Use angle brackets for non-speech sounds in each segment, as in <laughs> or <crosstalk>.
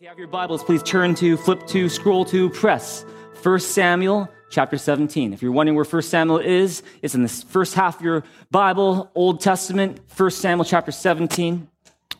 If you have your Bibles, please turn to, flip to, scroll to, press 1 Samuel chapter 17. If you're wondering where 1 Samuel is, it's in the first half of your Bible, Old Testament, 1 Samuel chapter 17.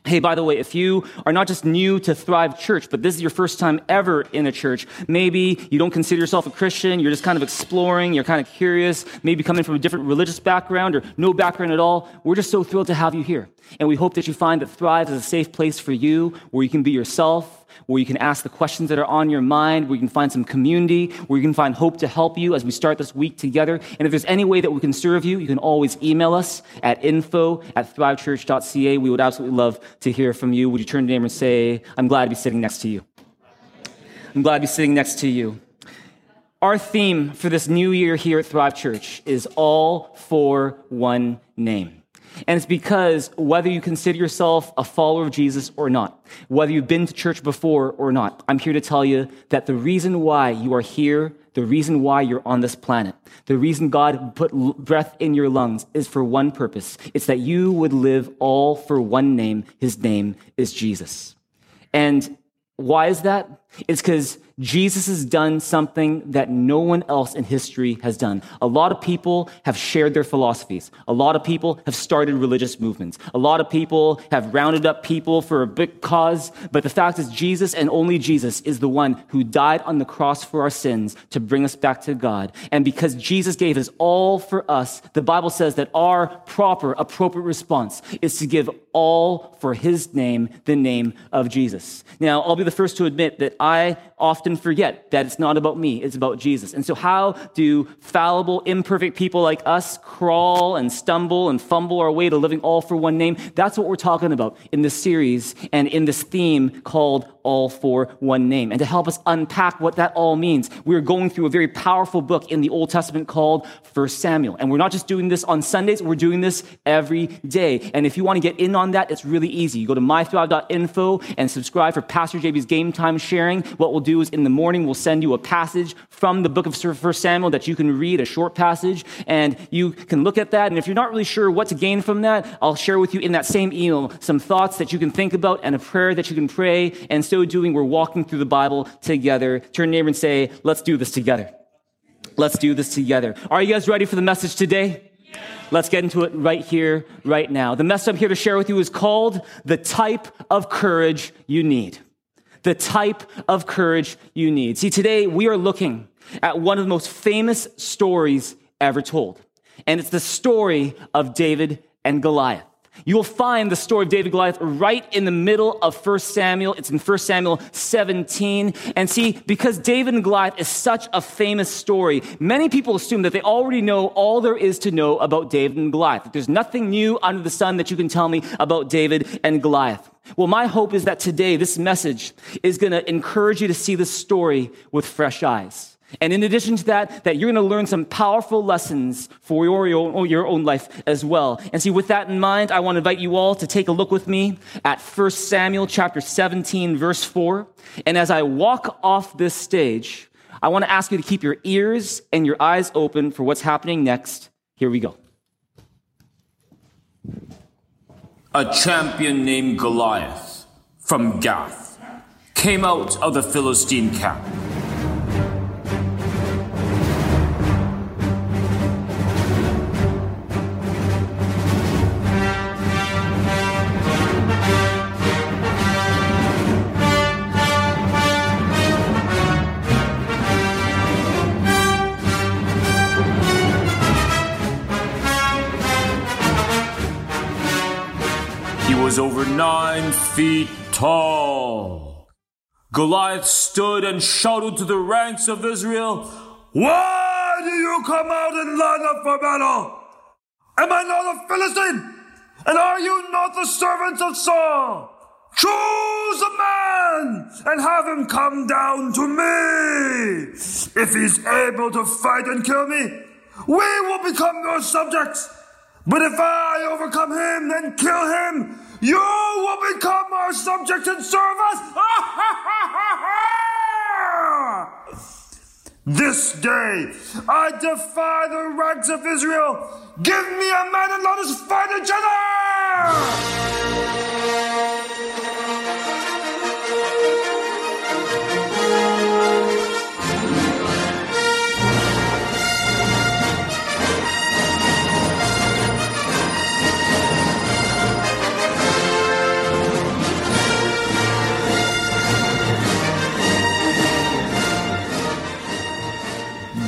Hey, by the way, if you are not just new to Thrive Church, but this is your first time ever in a church, maybe you don't consider yourself a Christian, you're just kind of exploring, you're kind of curious, maybe coming from a different religious background or no background at all, we're just so thrilled to have you here. And we hope that you find that Thrive is a safe place for you where you can be yourself, where you can ask the questions that are on your mind, where you can find some community, where you can find hope to help you as we start this week together. And if there's any way that we can serve you, you can always email us at info at thrivechurch.ca. We would absolutely love to hear from you. Would you turn to your neighbor and say, I'm glad to be sitting next to you? I'm glad to be sitting next to you. Our theme for this new year here at Thrive Church is all for one name. And it's because whether you consider yourself a follower of Jesus or not, whether you've been to church before or not, I'm here to tell you that the reason why you are here, the reason why you're on this planet, the reason God put breath in your lungs is for one purpose. It's that you would live all for one name. His name is Jesus. And why is that? It's because Jesus has done something that no one else in history has done. A lot of people have shared their philosophies. A lot of people have started religious movements. A lot of people have rounded up people for a big cause. But the fact is, Jesus and only Jesus is the one who died on the cross for our sins to bring us back to God. And because Jesus gave his all for us, the Bible says that our proper, appropriate response is to give all for his name, the name of Jesus. Now, I'll be the first to admit that I often forget that it's not about me, it's about Jesus. And so, how do fallible, imperfect people like us crawl and stumble and fumble our way to living all for one name? That's what we're talking about in this series and in this theme called All for One Name. And to help us unpack what that all means, we're going through a very powerful book in the Old Testament called First Samuel. And we're not just doing this on Sundays, we're doing this every day. And if you want to get in on that, it's really easy. You go to mythrive.info and subscribe for Pastor JB's game time sharing. What we'll do is in the morning, we'll send you a passage from the book of First Samuel that you can read, a short passage, and you can look at that. And if you're not really sure what to gain from that, I'll share with you in that same email some thoughts that you can think about and a prayer that you can pray. And so doing, we're walking through the Bible together. Turn to neighbor and say, let's do this together. Let's do this together. Are you guys ready for the message today? Let's get into it right here, right now. The message I'm here to share with you is called The Type of Courage You Need the type of courage you need. See, today we are looking at one of the most famous stories ever told. And it's the story of David and Goliath. You will find the story of David and Goliath right in the middle of 1 Samuel. It's in 1 Samuel 17. And see, because David and Goliath is such a famous story, many people assume that they already know all there is to know about David and Goliath. There's nothing new under the sun that you can tell me about David and Goliath. Well, my hope is that today this message is going to encourage you to see this story with fresh eyes. And in addition to that, that you're going to learn some powerful lessons for your, your, your, own life as well. And see, with that in mind, I want to invite you all to take a look with me at 1 Samuel chapter 17, verse 4. And as I walk off this stage, I want to ask you to keep your ears and your eyes open for what's happening next. Here we go. A champion named Goliath from Gath came out of the Philistine camp. Nine feet tall. Goliath stood and shouted to the ranks of Israel, Why do you come out and line up for battle? Am I not a Philistine? And are you not the servants of Saul? Choose a man and have him come down to me. If he's able to fight and kill me, we will become your subjects. But if I overcome him and kill him, you will become our subjects and serve us. <laughs> this day I defy the ranks of Israel. Give me a man and let us fight each other.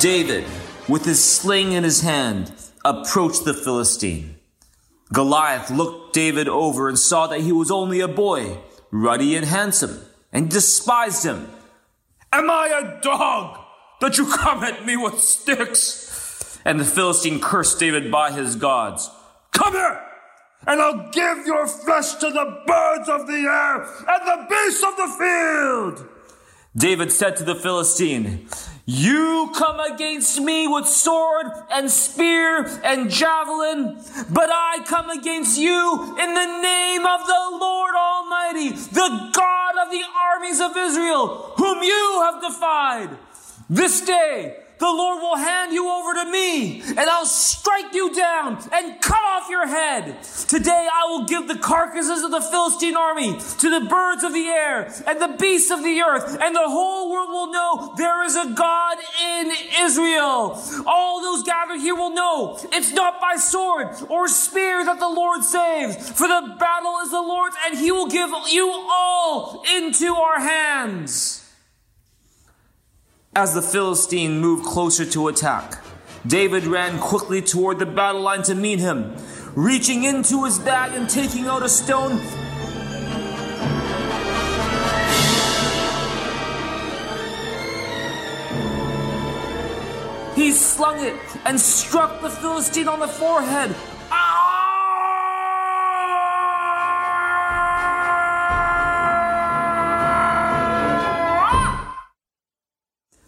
David, with his sling in his hand, approached the Philistine. Goliath looked David over and saw that he was only a boy, ruddy and handsome, and despised him. Am I a dog that you come at me with sticks? And the Philistine cursed David by his gods. Come here, and I'll give your flesh to the birds of the air and the beasts of the field. David said to the Philistine, you come against me with sword and spear and javelin, but I come against you in the name of the Lord Almighty, the God of the armies of Israel, whom you have defied. This day, the Lord will hand you over to me, and I'll strike you down and cut off your head. Today I will give the carcasses of the Philistine army to the birds of the air and the beasts of the earth, and the whole world will know there is a God in Israel. All those gathered here will know it's not by sword or spear that the Lord saves, for the battle is the Lord's, and he will give you all into our hands. As the Philistine moved closer to attack, David ran quickly toward the battle line to meet him. Reaching into his bag and taking out a stone, he slung it and struck the Philistine on the forehead. Ah!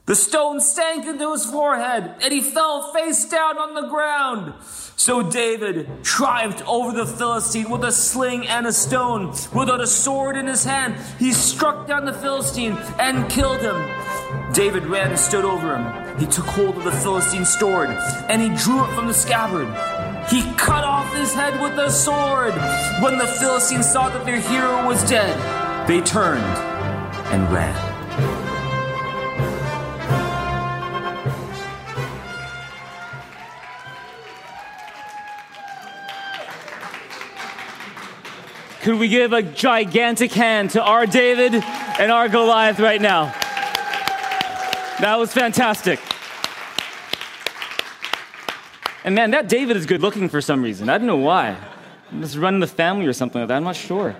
The stone sank into his forehead, and he fell face down on the ground. So David triumphed over the Philistine with a sling and a stone. Without a sword in his hand, he struck down the Philistine and killed him. David ran and stood over him. He took hold of the Philistine's sword, and he drew it from the scabbard. He cut off his head with a sword. When the Philistines saw that their hero was dead, they turned and ran. Could we give a gigantic hand to our David and our Goliath right now? That was fantastic. And man, that David is good looking for some reason. I don't know why. Just running the family or something like that. I'm not sure.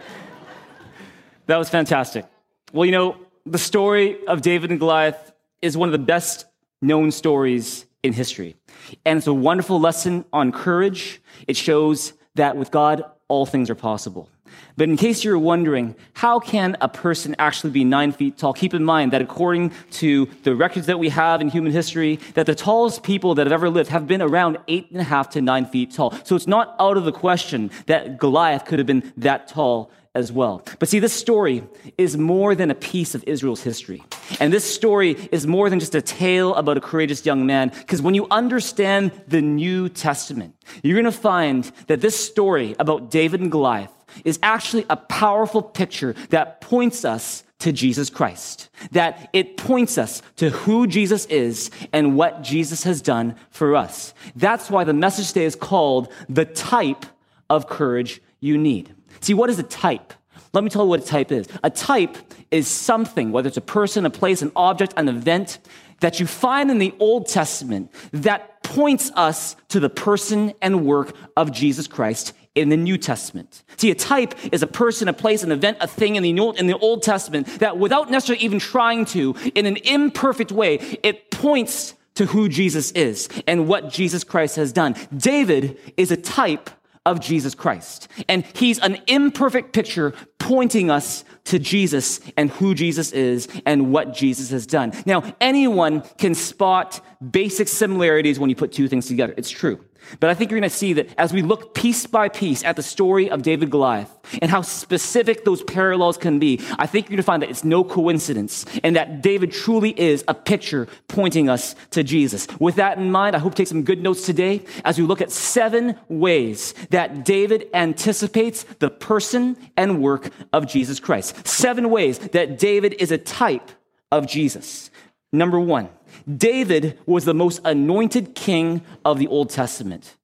That was fantastic. Well, you know, the story of David and Goliath is one of the best known stories in history. And it's a wonderful lesson on courage. It shows that with God, all things are possible. But in case you're wondering, how can a person actually be nine feet tall? Keep in mind that according to the records that we have in human history, that the tallest people that have ever lived have been around eight and a half to nine feet tall. So it's not out of the question that Goliath could have been that tall as well. But see, this story is more than a piece of Israel's history. And this story is more than just a tale about a courageous young man, because when you understand the New Testament, you're going to find that this story about David and Goliath is actually a powerful picture that points us to Jesus Christ. That it points us to who Jesus is and what Jesus has done for us. That's why the message today is called the type of courage you need. See, what is a type? Let me tell you what a type is. A type is something, whether it's a person, a place, an object, an event, that you find in the Old Testament that points us to the person and work of Jesus Christ in the New Testament. See, a type is a person, a place, an event, a thing in the, Old, in the Old Testament that without necessarily even trying to, in an imperfect way, it points to who Jesus is and what Jesus Christ has done. David is a type of Jesus Christ. And he's an imperfect picture pointing us to Jesus and who Jesus is and what Jesus has done. Now, anyone can spot basic similarities when you put two things together. It's true. But I think you're going to see that as we look piece by piece at the story of David Goliath and how specific those parallels can be, I think you're going to find that it's no coincidence and that David truly is a picture pointing us to Jesus. With that in mind, I hope to take some good notes today as we look at seven ways that David anticipates the person and work of Jesus Christ. Seven ways that David is a type of Jesus. Number one, David was the most anointed king of the Old Testament.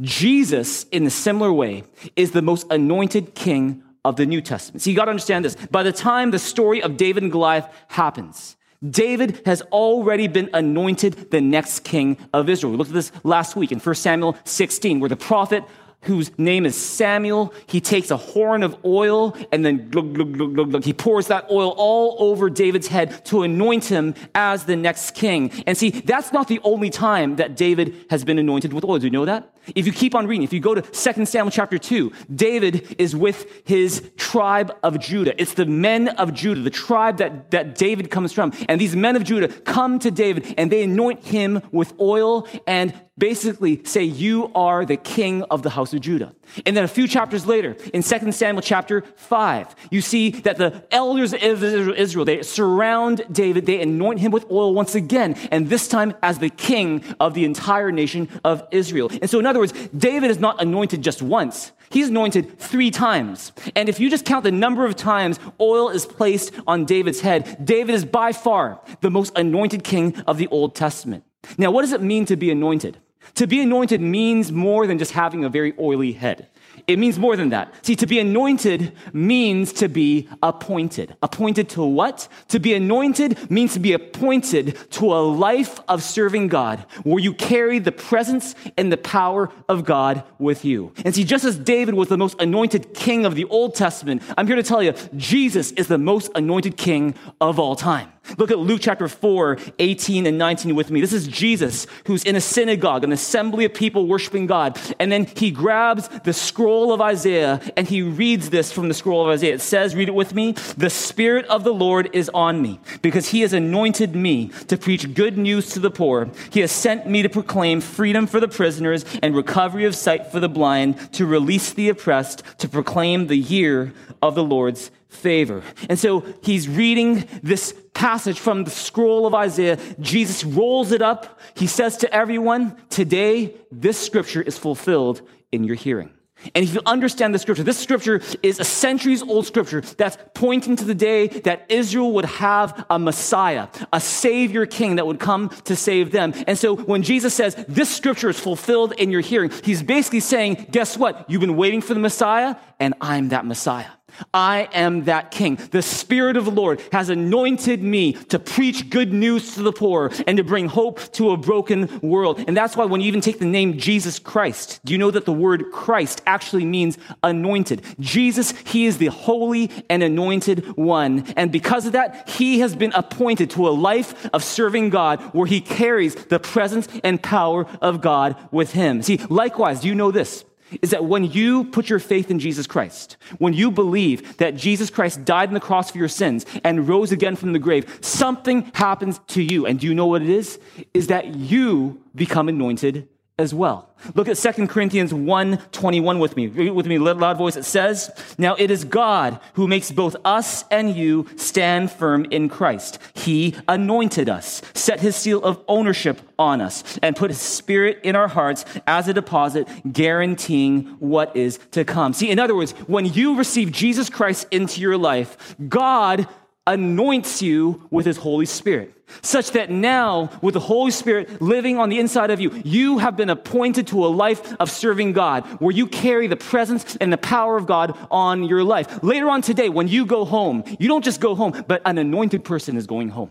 Jesus, in a similar way, is the most anointed king of the New Testament. So you got to understand this. By the time the story of David and Goliath happens, David has already been anointed the next king of Israel. We looked at this last week in 1 Samuel 16, where the prophet whose name is Samuel. He takes a horn of oil and then glug, glug, glug, glug, glug. he pours that oil all over David's head to anoint him as the next king. And see, that's not the only time that David has been anointed with oil. Do you know that? If you keep on reading, if you go to 2 Samuel chapter 2, David is with his tribe of Judah. It's the men of Judah, the tribe that, that David comes from. And these men of Judah come to David and they anoint him with oil and basically say, You are the king of the house of Judah. And then a few chapters later, in 2 Samuel chapter 5, you see that the elders of Israel, they surround David, they anoint him with oil once again, and this time as the king of the entire nation of Israel. And so, in other words, David is not anointed just once. He's anointed three times. And if you just count the number of times oil is placed on David's head, David is by far the most anointed king of the Old Testament. Now, what does it mean to be anointed? To be anointed means more than just having a very oily head. It means more than that. See, to be anointed means to be appointed. Appointed to what? To be anointed means to be appointed to a life of serving God where you carry the presence and the power of God with you. And see, just as David was the most anointed king of the Old Testament, I'm here to tell you, Jesus is the most anointed king of all time. Look at Luke chapter 4, 18 and 19 with me. This is Jesus who's in a synagogue, an assembly of people worshiping God. And then he grabs the scroll of Isaiah and he reads this from the scroll of Isaiah. It says, read it with me. The Spirit of the Lord is on me because he has anointed me to preach good news to the poor. He has sent me to proclaim freedom for the prisoners and recovery of sight for the blind, to release the oppressed, to proclaim the year of the Lord's favor. And so he's reading this passage from the scroll of Isaiah. Jesus rolls it up. He says to everyone, Today, this scripture is fulfilled in your hearing. And if you understand the scripture, this scripture is a centuries old scripture that's pointing to the day that Israel would have a Messiah, a Savior King that would come to save them. And so when Jesus says, This scripture is fulfilled in your hearing, he's basically saying, Guess what? You've been waiting for the Messiah, and I'm that Messiah. I am that king. The Spirit of the Lord has anointed me to preach good news to the poor and to bring hope to a broken world. And that's why when you even take the name Jesus Christ, do you know that the word Christ actually means anointed? Jesus, he is the holy and anointed one. And because of that, he has been appointed to a life of serving God where he carries the presence and power of God with him. See, likewise, do you know this? Is that when you put your faith in Jesus Christ, when you believe that Jesus Christ died on the cross for your sins and rose again from the grave, something happens to you. And do you know what it is? Is that you become anointed as well. Look at 2 Corinthians 1 21 with me. Read with me, loud voice. It says, Now it is God who makes both us and you stand firm in Christ. He anointed us, set his seal of ownership on us, and put his spirit in our hearts as a deposit, guaranteeing what is to come. See, in other words, when you receive Jesus Christ into your life, God anoints you with his Holy Spirit such that now, with the Holy Spirit living on the inside of you, you have been appointed to a life of serving God, where you carry the presence and the power of God on your life. Later on today, when you go home, you don't just go home, but an anointed person is going home.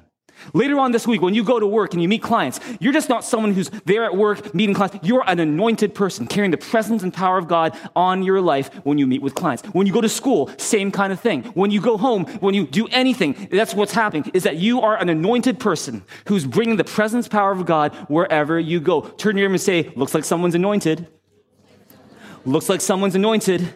Later on this week, when you go to work and you meet clients, you're just not someone who's there at work meeting clients. You're an anointed person carrying the presence and power of God on your life when you meet with clients. When you go to school, same kind of thing. When you go home, when you do anything, that's what's happening is that you are an anointed person who's bringing the presence, power of God wherever you go. Turn to your and say, looks like someone's anointed. Looks like someone's anointed.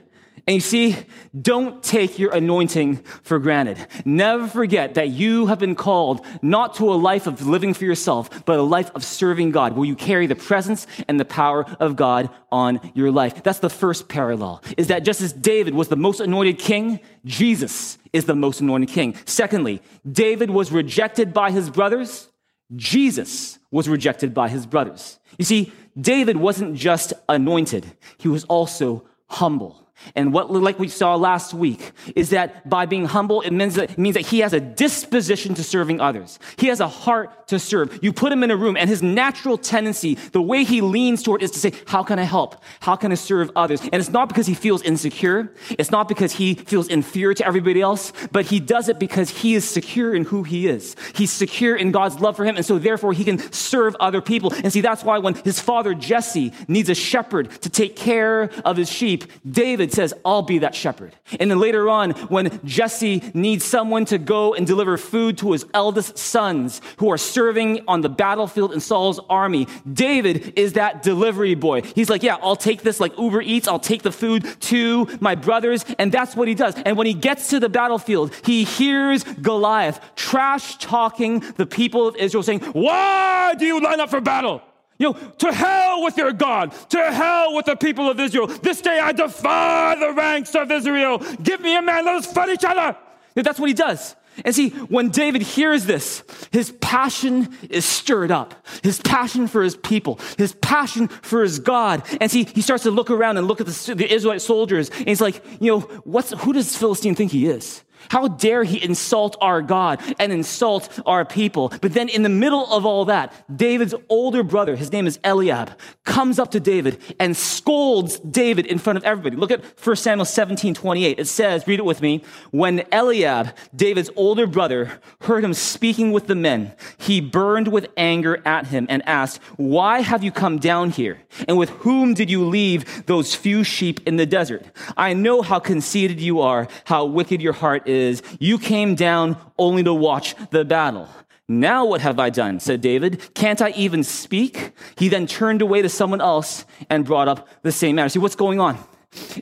And you see, don't take your anointing for granted. Never forget that you have been called not to a life of living for yourself, but a life of serving God, where you carry the presence and the power of God on your life. That's the first parallel, is that just as David was the most anointed king, Jesus is the most anointed king. Secondly, David was rejected by his brothers. Jesus was rejected by his brothers. You see, David wasn't just anointed, he was also humble. And what, like we saw last week, is that by being humble, it means that, it means that he has a disposition to serving others. He has a heart to serve. You put him in a room, and his natural tendency, the way he leans toward, is to say, How can I help? How can I serve others? And it's not because he feels insecure. It's not because he feels inferior to everybody else, but he does it because he is secure in who he is. He's secure in God's love for him, and so therefore he can serve other people. And see, that's why when his father Jesse needs a shepherd to take care of his sheep, David says, I'll be that shepherd. And then later on, when Jesse needs someone to go and deliver food to his eldest sons who are serving on the battlefield in Saul's army, David is that delivery boy. He's like, Yeah, I'll take this like Uber Eats, I'll take the food to my brothers. And that's what he does. And when he gets to the battlefield, he hears Goliath trash talking the people of Israel, saying, Why do you line up for battle? You know, to hell with your God, to hell with the people of Israel. This day I defy the ranks of Israel. Give me a man, let us fight each other. That's what he does. And see, when David hears this, his passion is stirred up. His passion for his people, his passion for his God. And see, he starts to look around and look at the, the Israelite soldiers, and he's like, you know, what's, who does Philistine think he is? How dare he insult our God and insult our people? But then in the middle of all that, David's older brother, his name is Eliab, comes up to David and scolds David in front of everybody. Look at 1 Samuel 17, 28. It says, read it with me. When Eliab, David's older brother, heard him speaking with the men, he burned with anger at him and asked, why have you come down here? And with whom did you leave those few sheep in the desert? I know how conceited you are, how wicked your heart is, You came down only to watch the battle. Now what have I done? said David. Can't I even speak? He then turned away to someone else and brought up the same matter. See, what's going on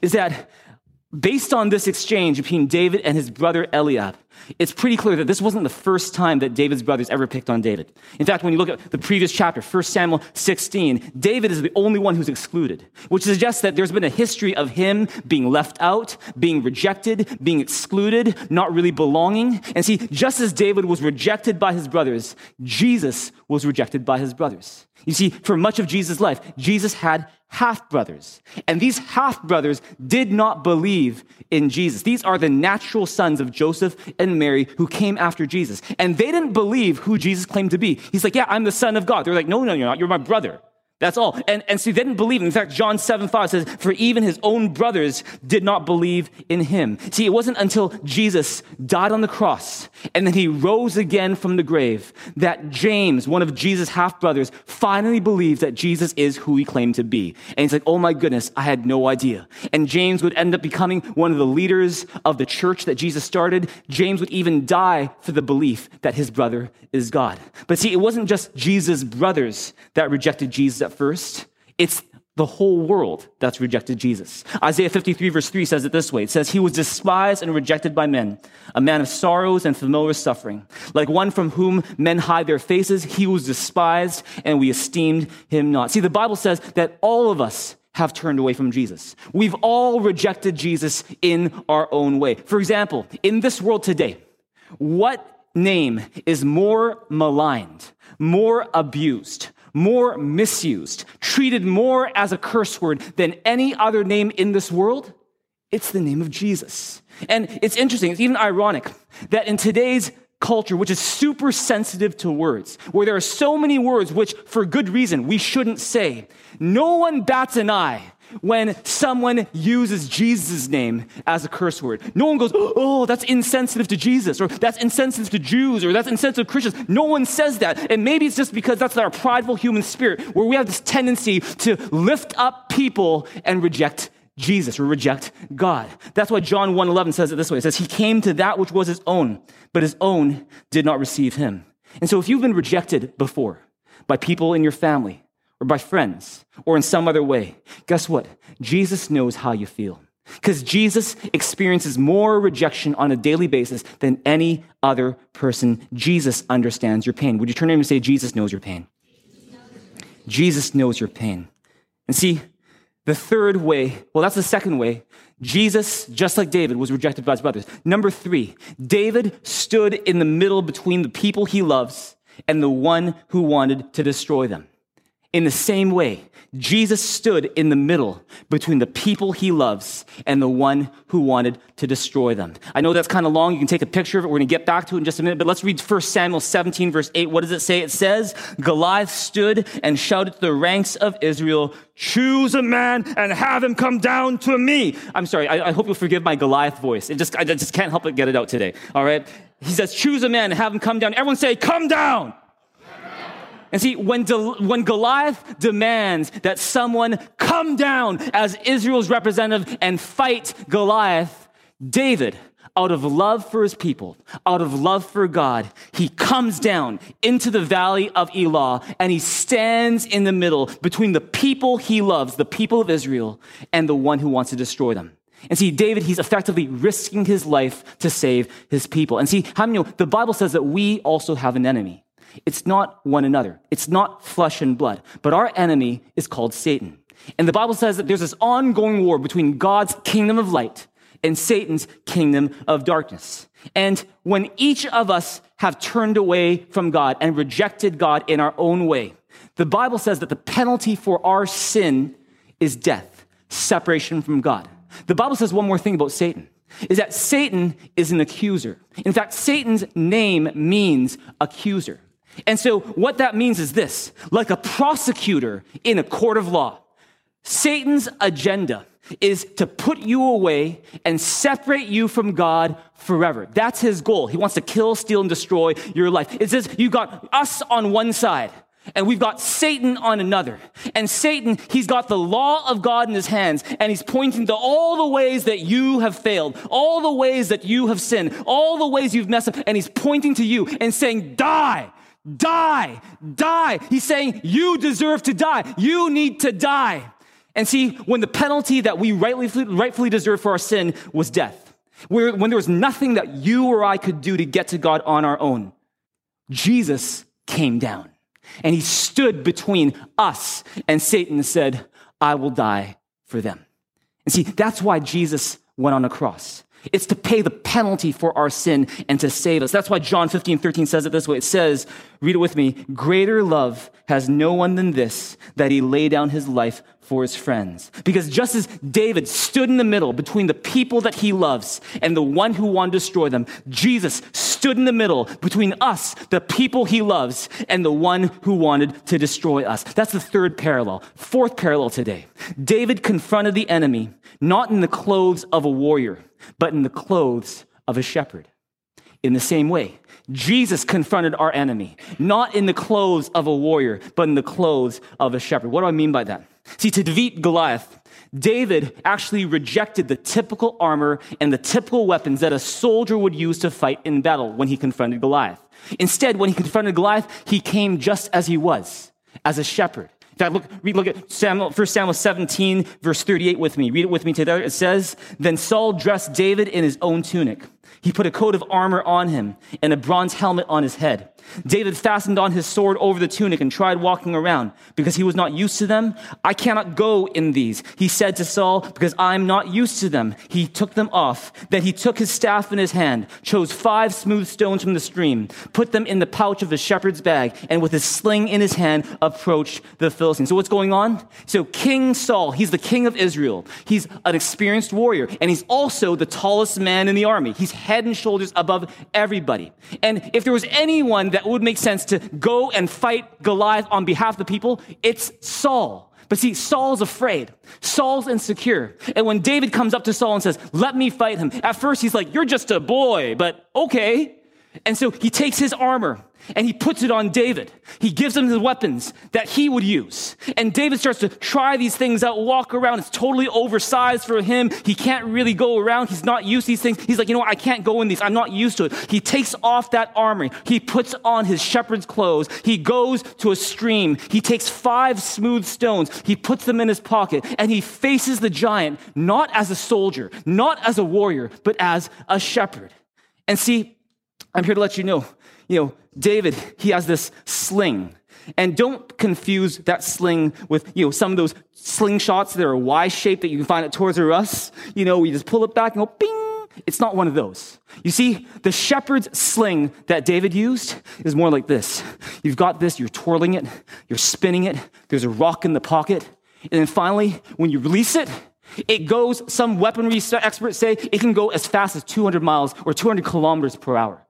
is that based on this exchange between David and his brother Eliab, it's pretty clear that this wasn't the first time that David's brothers ever picked on David. In fact, when you look at the previous chapter, 1 Samuel 16, David is the only one who's excluded, which suggests that there's been a history of him being left out, being rejected, being excluded, not really belonging. And see, just as David was rejected by his brothers, Jesus was rejected by his brothers. You see, for much of Jesus' life, Jesus had half brothers. And these half brothers did not believe in Jesus. These are the natural sons of Joseph and Mary who came after Jesus. And they didn't believe who Jesus claimed to be. He's like, Yeah, I'm the son of God. They're like, No, no, you're not. You're my brother. That's all. And, and so they didn't believe. In fact, John 7 5 says, For even his own brothers did not believe in him. See, it wasn't until Jesus died on the cross and then he rose again from the grave that James, one of Jesus' half brothers, finally believed that Jesus is who he claimed to be. And he's like, Oh my goodness, I had no idea. And James would end up becoming one of the leaders of the church that Jesus started. James would even die for the belief that his brother is God. But see, it wasn't just Jesus' brothers that rejected Jesus at first. It's the whole world that's rejected Jesus. Isaiah 53 verse 3 says it this way. It says, He was despised and rejected by men, a man of sorrows and familiar suffering. Like one from whom men hide their faces, he was despised and we esteemed him not. See, the Bible says that all of us have turned away from Jesus. We've all rejected Jesus in our own way. For example, in this world today, what name is more maligned, more abused, more misused, treated more as a curse word than any other name in this world, it's the name of Jesus. And it's interesting, it's even ironic that in today's culture, which is super sensitive to words, where there are so many words which, for good reason, we shouldn't say, no one bats an eye when someone uses Jesus' name as a curse word. No one goes, oh, that's insensitive to Jesus, or that's insensitive to Jews, or that's insensitive to Christians. No one says that. And maybe it's just because that's our prideful human spirit, where we have this tendency to lift up people and reject Jesus or reject God. That's why John 1:11 says it this way. It says, He came to that which was his own, but his own did not receive him. And so if you've been rejected before by people in your family, or by friends or in some other way, guess what? Jesus knows how you feel. Because Jesus experiences more rejection on a daily basis than any other person. Jesus understands your pain. Would you turn to him and say, Jesus knows your pain? Jesus knows your pain. And see, the third way, well, that's the second way. Jesus, just like David, was rejected by his brothers. Number three, David stood in the middle between the people he loves and the one who wanted to destroy them. In the same way, Jesus stood in the middle between the people he loves and the one who wanted to destroy them. I know that's kind of long. You can take a picture of it. We're going to get back to it in just a minute, but let's read 1 Samuel 17, verse 8. What does it say? It says, Goliath stood and shouted to the ranks of Israel, choose a man and have him come down to me. I'm sorry. I, I hope you'll forgive my Goliath voice. It just, I just can't help but get it out today. All right. He says, choose a man and have him come down. Everyone say, come down. And see, when, when Goliath demands that someone come down as Israel's representative and fight Goliath, David, out of love for his people, out of love for God, he comes down into the valley of Elah and he stands in the middle between the people he loves, the people of Israel, and the one who wants to destroy them. And see, David, he's effectively risking his life to save his people. And see, how many know the Bible says that we also have an enemy. It's not one another. It's not flesh and blood. But our enemy is called Satan. And the Bible says that there's this ongoing war between God's kingdom of light and Satan's kingdom of darkness. And when each of us have turned away from God and rejected God in our own way, the Bible says that the penalty for our sin is death, separation from God. The Bible says one more thing about Satan is that Satan is an accuser. In fact, Satan's name means accuser. And so what that means is this, like a prosecutor in a court of law, Satan's agenda is to put you away and separate you from God forever. That's his goal. He wants to kill, steal, and destroy your life. It says you got us on one side. And we've got Satan on another. And Satan, he's got the law of God in his hands, and he's pointing to all the ways that you have failed, all the ways that you have sinned, all the ways you've messed up, and he's pointing to you and saying, Die, Die, die. He's saying, You deserve to die. You need to die. And see, when the penalty that we rightfully, rightfully deserve for our sin was death, where, when there was nothing that you or I could do to get to God on our own, Jesus came down and he stood between us and Satan and said, I will die for them. And see, that's why Jesus went on a cross. It's to pay the penalty for our sin and to save us. That's why John 15, 13 says it this way. It says, read it with me, greater love has no one than this, that he lay down his life for his friends. Because just as David stood in the middle between the people that he loves and the one who wanted to destroy them, Jesus stood in the middle between us, the people he loves, and the one who wanted to destroy us. That's the third parallel. Fourth parallel today. David confronted the enemy not in the clothes of a warrior, but in the clothes of a shepherd. In the same way, Jesus confronted our enemy, not in the clothes of a warrior, but in the clothes of a shepherd. What do I mean by that? See, to defeat Goliath, David actually rejected the typical armor and the typical weapons that a soldier would use to fight in battle when he confronted Goliath. Instead, when he confronted Goliath, he came just as he was, as a shepherd. In fact, look, read, look at Samuel, 1 Samuel 17, verse 38 with me. Read it with me together. It says, Then Saul dressed David in his own tunic. He put a coat of armor on him and a bronze helmet on his head. David fastened on his sword over the tunic and tried walking around because he was not used to them. I cannot go in these, he said to Saul, because I'm not used to them. He took them off. Then he took his staff in his hand, chose five smooth stones from the stream, put them in the pouch of the shepherd's bag, and with his sling in his hand approached the Philistines. So what's going on? So King Saul, he's the king of Israel. He's an experienced warrior, and he's also the tallest man in the army. He's head and shoulders above everybody. And if there was anyone that would make sense to go and fight Goliath on behalf of the people, it's Saul. But see, Saul's afraid. Saul's insecure. And when David comes up to Saul and says, let me fight him, at first he's like, you're just a boy, but okay. And so he takes his armor and he puts it on David. He gives him the weapons that he would use. And David starts to try these things out, walk around. It's totally oversized for him. He can't really go around. He's not used to these things. He's like, you know what? I can't go in these. I'm not used to it. He takes off that armor. He puts on his shepherd's clothes. He goes to a stream. He takes five smooth stones. He puts them in his pocket and he faces the giant, not as a soldier, not as a warrior, but as a shepherd. And see, I'm here to let you know, you know, David, he has this sling. And don't confuse that sling with, you know, some of those slingshots that are Y shaped that you can find at Toys R Us. You know, you just pull it back and go bing. It's not one of those. You see, the shepherd's sling that David used is more like this. You've got this, you're twirling it, you're spinning it, there's a rock in the pocket, and then finally, when you release it, it goes, some weaponry experts say it can go as fast as 200 miles or 200 kilometers per hour.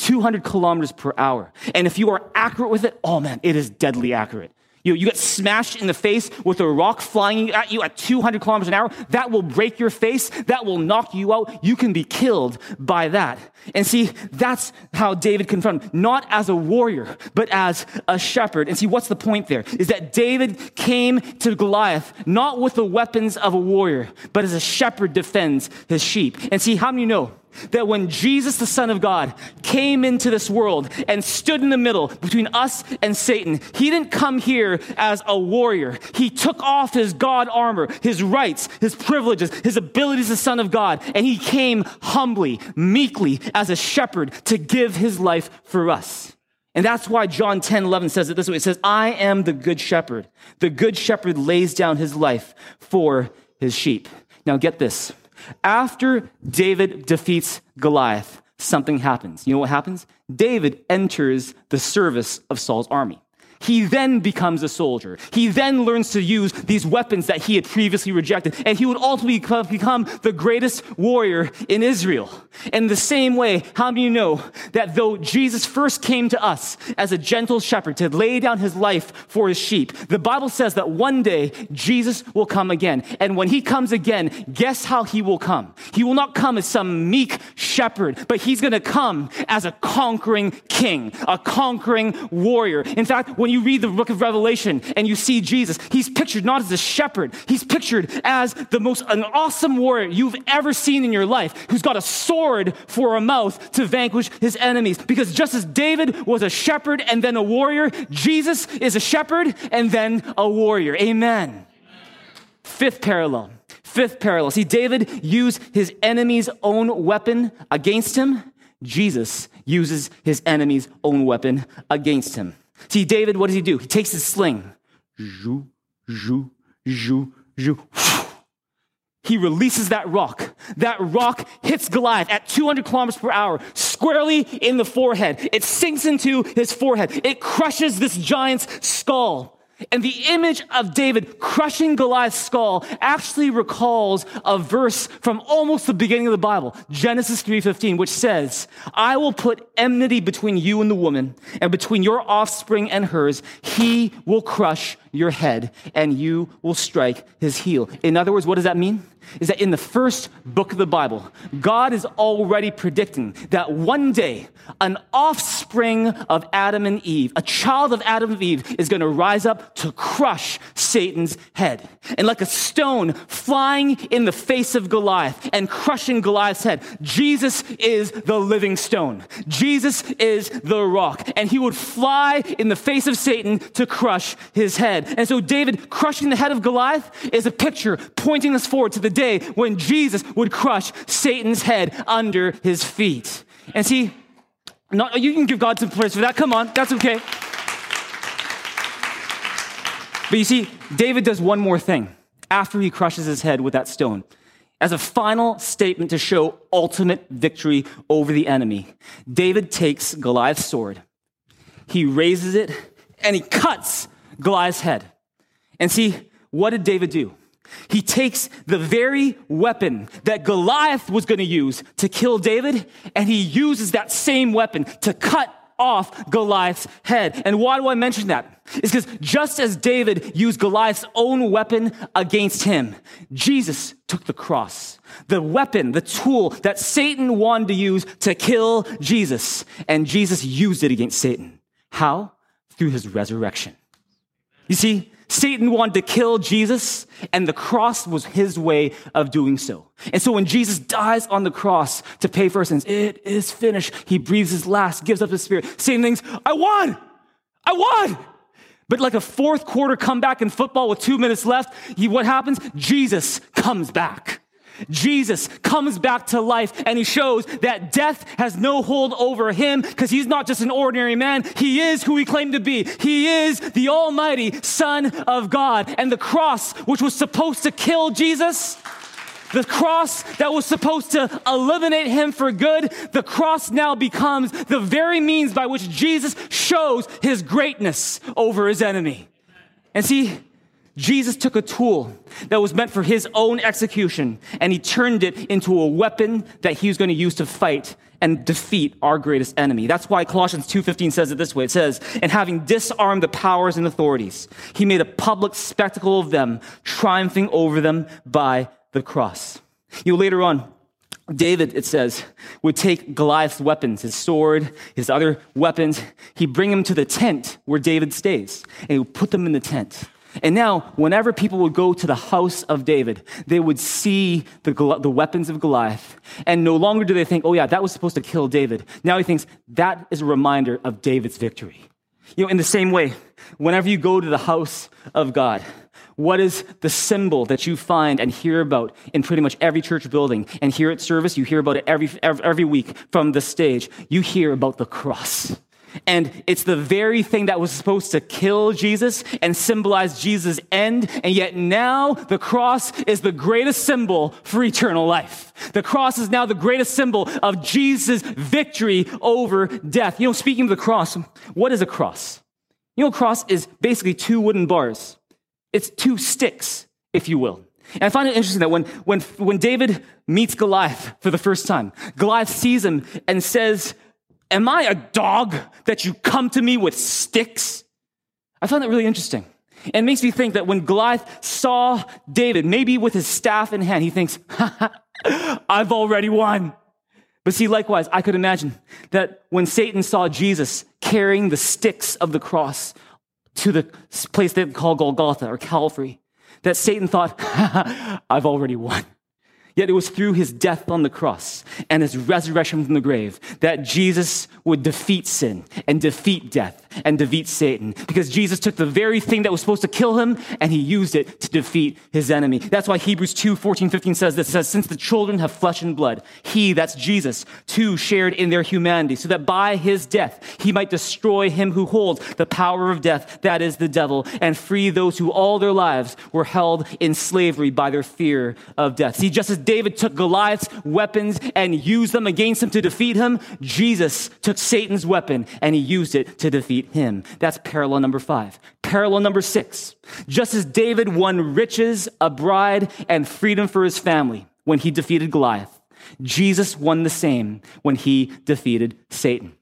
200 kilometers per hour. And if you are accurate with it, oh man, it is deadly accurate. You, you get smashed in the face with a rock flying at you at 200 kilometers an hour. That will break your face. That will knock you out. You can be killed by that. And see, that's how David confronted, not as a warrior, but as a shepherd. And see, what's the point there? Is that David came to Goliath not with the weapons of a warrior, but as a shepherd defends his sheep. And see, how many know that when Jesus, the Son of God, came into this world and stood in the middle between us and Satan, he didn't come here as a warrior. He took off his God armor, his rights, his privileges, his abilities as the Son of God, and he came humbly, meekly, as a shepherd to give his life for us. And that's why John 10 11 says it this way it says, I am the good shepherd. The good shepherd lays down his life for his sheep. Now get this. After David defeats Goliath, something happens. You know what happens? David enters the service of Saul's army. He then becomes a soldier. He then learns to use these weapons that he had previously rejected, and he would ultimately become the greatest warrior in Israel. In the same way, how do you know that though Jesus first came to us as a gentle shepherd to lay down his life for his sheep, the Bible says that one day Jesus will come again. And when he comes again, guess how he will come? He will not come as some meek shepherd, but he's going to come as a conquering king, a conquering warrior. In fact, when when you read the book of Revelation and you see Jesus, he's pictured not as a shepherd, he's pictured as the most an awesome warrior you've ever seen in your life, who's got a sword for a mouth to vanquish his enemies. Because just as David was a shepherd and then a warrior, Jesus is a shepherd and then a warrior. Amen. Amen. Fifth parallel. Fifth parallel. See, David used his enemy's own weapon against him. Jesus uses his enemy's own weapon against him. See, David, what does he do? He takes his sling. Zhoo, zhoo, zhoo, zhoo. He releases that rock. That rock hits Goliath at 200 kilometers per hour, squarely in the forehead. It sinks into his forehead. It crushes this giant's skull. And the image of David crushing Goliath's skull actually recalls a verse from almost the beginning of the Bible, Genesis 3:15, which says, "I will put enmity between you and the woman, and between your offspring and hers. He will crush your head, and you will strike his heel." In other words, what does that mean? is that in the first book of the Bible, God is already predicting that one day an offspring of Adam and Eve, a child of Adam and Eve, is going to rise up to crush Satan's head. And like a stone flying in the face of Goliath and crushing Goliath's head, Jesus is the living stone. Jesus is the rock. And he would fly in the face of Satan to crush his head. And so David crushing the head of Goliath is a picture pointing us forward to the day when Jesus would crush Satan's head under his feet. And see, not, you can give God some praise for that. Come on, that's okay. But you see, David does one more thing after he crushes his head with that stone. As a final statement to show ultimate victory over the enemy, David takes Goliath's sword, he raises it, and he cuts Goliath's head. And see, what did David do? He takes the very weapon that Goliath was going to use to kill David, and he uses that same weapon to cut off Goliath's head. And why do I mention that? It's because just as David used Goliath's own weapon against him, Jesus took the cross, the weapon, the tool that Satan wanted to use to kill Jesus, and Jesus used it against Satan. How? Through his resurrection. You see, Satan wanted to kill Jesus, and the cross was his way of doing so. And so when Jesus dies on the cross to pay for sins, it is finished. He breathes his last, gives up his spirit. Satan thinks, I won! I won! But like a fourth quarter comeback in football with two minutes left, he, what happens? Jesus comes back. Jesus comes back to life and he shows that death has no hold over him because he's not just an ordinary man. He is who he claimed to be. He is the almighty son of God. And the cross, which was supposed to kill Jesus, The cross that was supposed to eliminate him for good, the cross now becomes the very means by which Jesus shows his greatness over his enemy. And see, Jesus took a tool that was meant for his own execution and he turned it into a weapon that he was going to use to fight and defeat our greatest enemy. That's why Colossians 2:15 says it this way. It says, "And having disarmed the powers and authorities, he made a public spectacle of them, triumphing over them by the cross." You know, later on, David, it says, would take Goliath's weapons, his sword, his other weapons, he'd bring them to the tent where David stays, and he would put them in the tent. And now, whenever people would go to the house of David, they would see the, the weapons of Goliath. And no longer do they think, oh, yeah, that was supposed to kill David. Now he thinks that is a reminder of David's victory. You know, in the same way, whenever you go to the house of God, what is the symbol that you find and hear about in pretty much every church building? And here at service, you hear about it every, every, every week from the stage. You hear about the cross. And it's the very thing that was supposed to kill Jesus and symbolize Jesus' end. And yet now the cross is the greatest symbol for eternal life. The cross is now the greatest symbol of Jesus' victory over death. You know, speaking of the cross, what is a cross? You know, a cross is basically two wooden bars. It's two sticks, if you will. And I find it interesting that when, when, when David meets Goliath for the first time, Goliath sees him and says, Am I a dog that you come to me with sticks? I found that really interesting. It makes me think that when Goliath saw David, maybe with his staff in hand, he thinks, I've already won. But see, likewise, I could imagine that when Satan saw Jesus carrying the sticks of the cross to the place they call Golgotha or Calvary, that Satan thought, <laughs> I've already won. Yet it was through his death on the cross and his resurrection from the grave that Jesus would defeat sin and defeat death and defeat Satan. Because Jesus took the very thing that was supposed to kill him and he used it to defeat his enemy. That's why Hebrews 2, 14, 15 says this. Says, since the children have flesh and blood, he, that's Jesus, too shared in their humanity so that by his death he might destroy him who holds the power of death, that is the devil, and free those who all their lives were held in slavery by their fear of death. See, just as David took Goliath's weapons and used them against him to defeat him, Jesus took Satan's weapon and he used it to defeat him. That's parallel number five. Parallel number six. Just as David won riches, a bride, and freedom for his family when he defeated Goliath, Jesus won the same when he defeated Satan.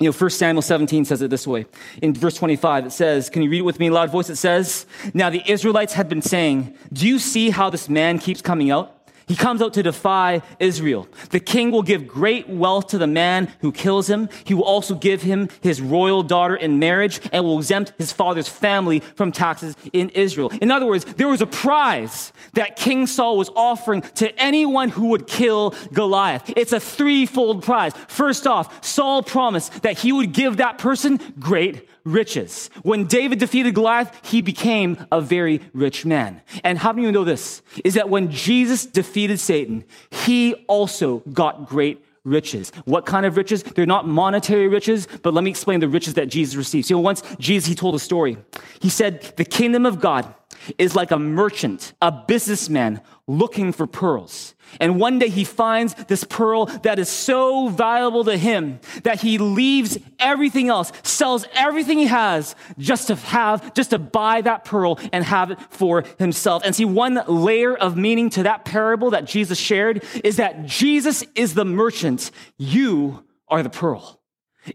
You know, 1 Samuel 17 says it this way. In verse 25, it says, Can you read it with me in a loud voice? It says, Now the Israelites had been saying, Do you see how this man keeps coming out? He comes out to defy Israel. The king will give great wealth to the man who kills him. He will also give him his royal daughter in marriage and will exempt his father's family from taxes in Israel. In other words, there was a prize that King Saul was offering to anyone who would kill Goliath. It's a threefold prize. First off, Saul promised that he would give that person great riches. When David defeated Goliath, he became a very rich man. And how do you know this? Is that when Jesus defeated Satan, he also got great riches. What kind of riches? They're not monetary riches, but let me explain the riches that Jesus received. You know, once Jesus, he told a story. He said, the kingdom of God is like a merchant, a businessman looking for pearls. And one day he finds this pearl that is so valuable to him that he leaves everything else, sells everything he has just to have, just to buy that pearl and have it for himself. And see, one layer of meaning to that parable that Jesus shared is that Jesus is the merchant. You are the pearl.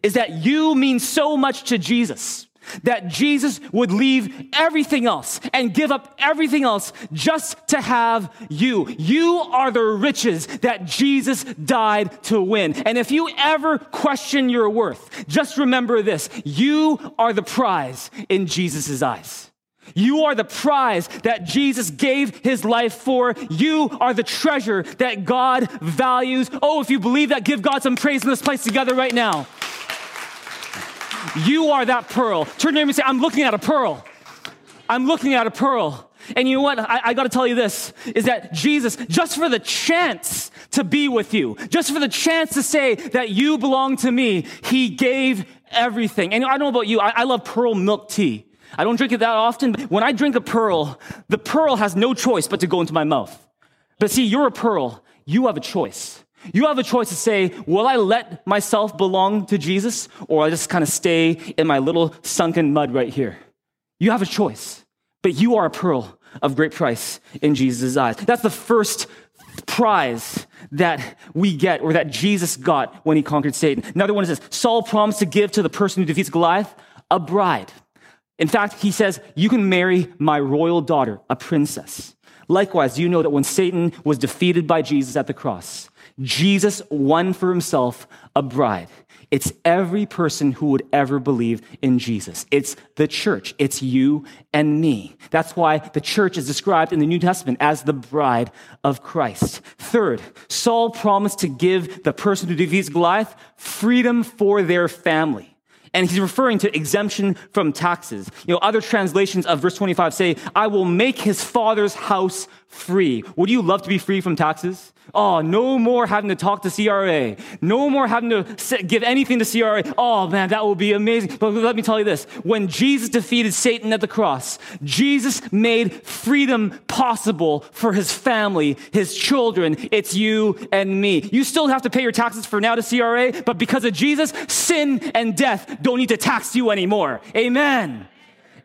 Is that you mean so much to Jesus that Jesus would leave everything else and give up everything else just to have you. You are the riches that Jesus died to win. And if you ever question your worth, just remember this. You are the prize in Jesus' eyes. You are the prize that Jesus gave his life for. You are the treasure that God values. Oh, if you believe that, give God some praise in this place together right now. You are that pearl. Turn to him and say, I'm looking at a pearl. I'm looking at a pearl. And you know what? I, I got to tell you this is that Jesus, just for the chance to be with you, just for the chance to say that you belong to me, he gave everything. And I don't know about you, I, I love pearl milk tea. I don't drink it that often, but when I drink a pearl, the pearl has no choice but to go into my mouth. But see, you're a pearl. You have a choice. You have a choice to say, will I let myself belong to Jesus or I just kind of stay in my little sunken mud right here? You have a choice, but you are a pearl of great price in Jesus' eyes. That's the first prize that we get or that Jesus got when he conquered Satan. Another one is this Saul promised to give to the person who defeats Goliath a bride. In fact, he says, You can marry my royal daughter, a princess. Likewise, you know that when Satan was defeated by Jesus at the cross, Jesus won for himself a bride. It's every person who would ever believe in Jesus. It's the church. It's you and me. That's why the church is described in the New Testament as the bride of Christ. Third, Saul promised to give the person who defeats Goliath freedom for their family. And he's referring to exemption from taxes. You know, other translations of verse 25 say, I will make his father's house free. Would you love to be free from taxes? Oh, no more having to talk to CRA. No more having to give anything to CRA. Oh ah, man, that would be amazing. But let me tell you this. When Jesus defeated Satan at the cross, Jesus made freedom possible for his family, his children. It's you and me. You still have to pay your taxes for now to CRA, but because of Jesus, sin and death don't need to tax you anymore. Amen.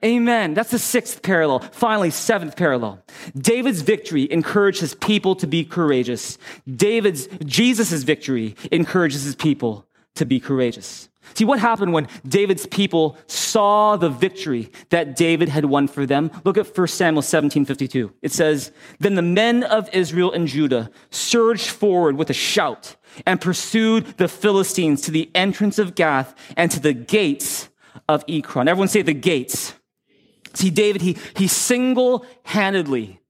Amen. That's the sixth parallel. Finally, seventh parallel. David's victory encouraged his people to be courageous. David's, Jesus' victory encourages his people to be courageous. See what happened when David's people saw the victory that David had won for them? Look at 1 Samuel 17 52. It says, Then the men of Israel and Judah surged forward with a shout and pursued the Philistines to the entrance of Gath and to the gates of Ekron. Everyone say the gates. See, David, he, he single handedly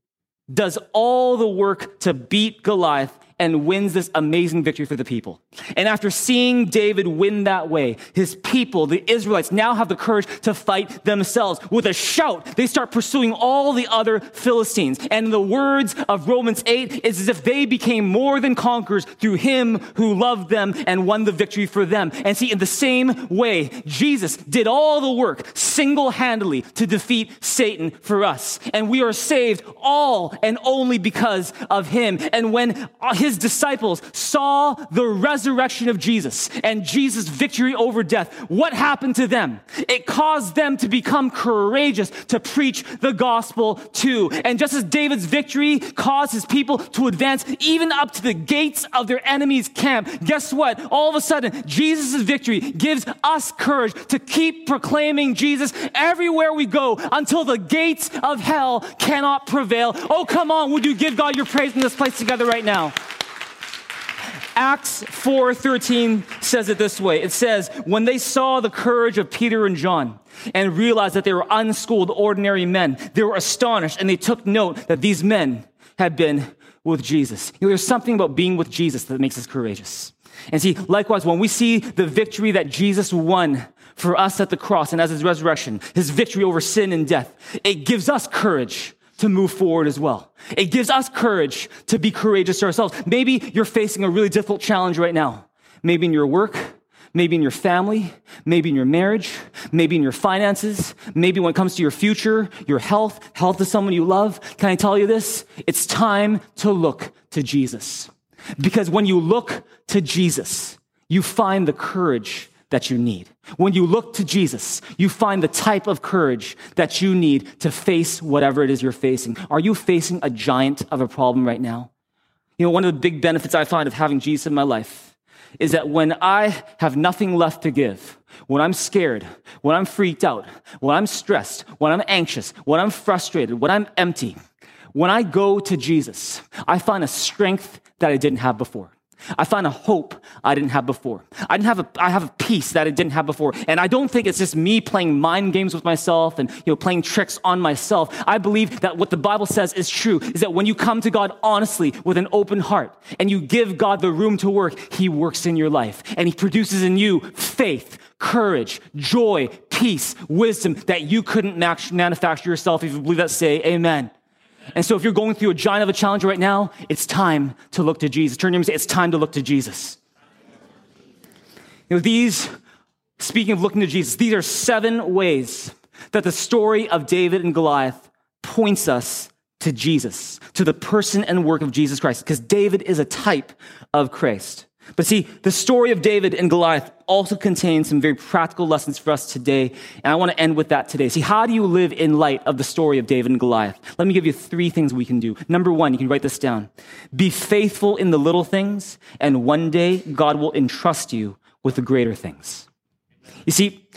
does all the work to beat Goliath and wins this amazing victory for the people. And after seeing David win that way, his people, the Israelites, now have the courage to fight themselves. With a shout, they start pursuing all the other Philistines. And the words of Romans 8, is as if they became more than conquerors through him who loved them and won the victory for them. And see, in the same way, Jesus did all the work single handedly to defeat Satan for us. And we are saved all and only because of him. And when his his disciples saw the resurrection of Jesus and Jesus' victory over death, what happened to them? It caused them to become courageous to preach the gospel too. And just as David's victory caused his people to advance even up to the gates of their enemy's camp, guess what? All of a sudden, Jesus' victory gives us courage to keep proclaiming Jesus everywhere we go until the gates of hell cannot prevail. Oh, come on. Would you give God your praise in this place together right now? Acts 4:13 says it this way. It says, "When they saw the courage of Peter and John and realized that they were unschooled ordinary men, they were astonished and they took note that these men had been with Jesus." You know, there's something about being with Jesus that makes us courageous. And see, likewise, when we see the victory that Jesus won for us at the cross and as his resurrection, his victory over sin and death, it gives us courage to move forward as well. It gives us courage to be courageous to ourselves. Maybe you're facing a really difficult challenge right now. Maybe in your work, maybe in your family, maybe in your marriage, maybe in your finances, maybe when it comes to your future, your health, health of someone you love. Can I tell you this? It's time to look to Jesus. Because when you look to Jesus, you find the courage that you need. When you look to Jesus, you find the type of courage that you need to face whatever it is you're facing. Are you facing a giant of a problem right now? You know, one of the big benefits I find of having Jesus in my life is that when I have nothing left to give, when I'm scared, when I'm freaked out, when I'm stressed, when I'm anxious, when I'm frustrated, when I'm empty, when I go to Jesus, I find a strength that I didn't have before. I find a hope I didn't have before. I didn't have a, I have a peace that I didn't have before. And I don't think it's just me playing mind games with myself and, you know, playing tricks on myself. I believe that what the Bible says is true, is that when you come to God honestly with an open heart and you give God the room to work, He works in your life and He produces in you faith, courage, joy, peace, wisdom that you couldn't manufacture yourself. If you believe that, say amen. And so if you're going through a giant of a challenge right now, it's time to look to Jesus. Turn to him and say, it's time to look to Jesus. You know, these, speaking of looking to Jesus, these are seven ways that the story of David and Goliath points us to Jesus, to the person and work of Jesus Christ, because David is a type of Christ. But see, the story of David and Goliath also contains some very practical lessons for us today. And I want to end with that today. See, how do you live in light of the story of David and Goliath? Let me give you three things we can do. Number one, you can write this down. Be faithful in the little things, and one day God will entrust you with the greater things. You see,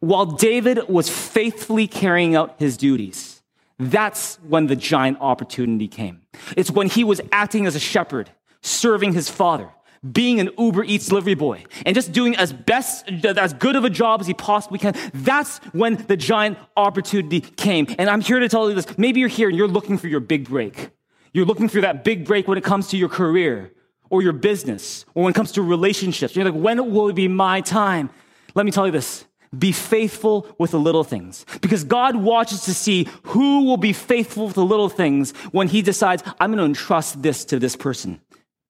while David was faithfully carrying out his duties, that's when the giant opportunity came. It's when he was acting as a shepherd, serving his father, being an Uber Eats delivery boy, and just doing as best, as good of a job as he possibly can. That's when the giant opportunity came. And I'm here to tell you this. Maybe you're here and you're looking for your big break. You're looking for that big break when it comes to your career or your business or when it comes to relationships. You're like, when will it be my time? Let me tell you this. Be faithful with the little things because God watches to see who will be faithful with the little things when he decides, I'm going to entrust this to this person.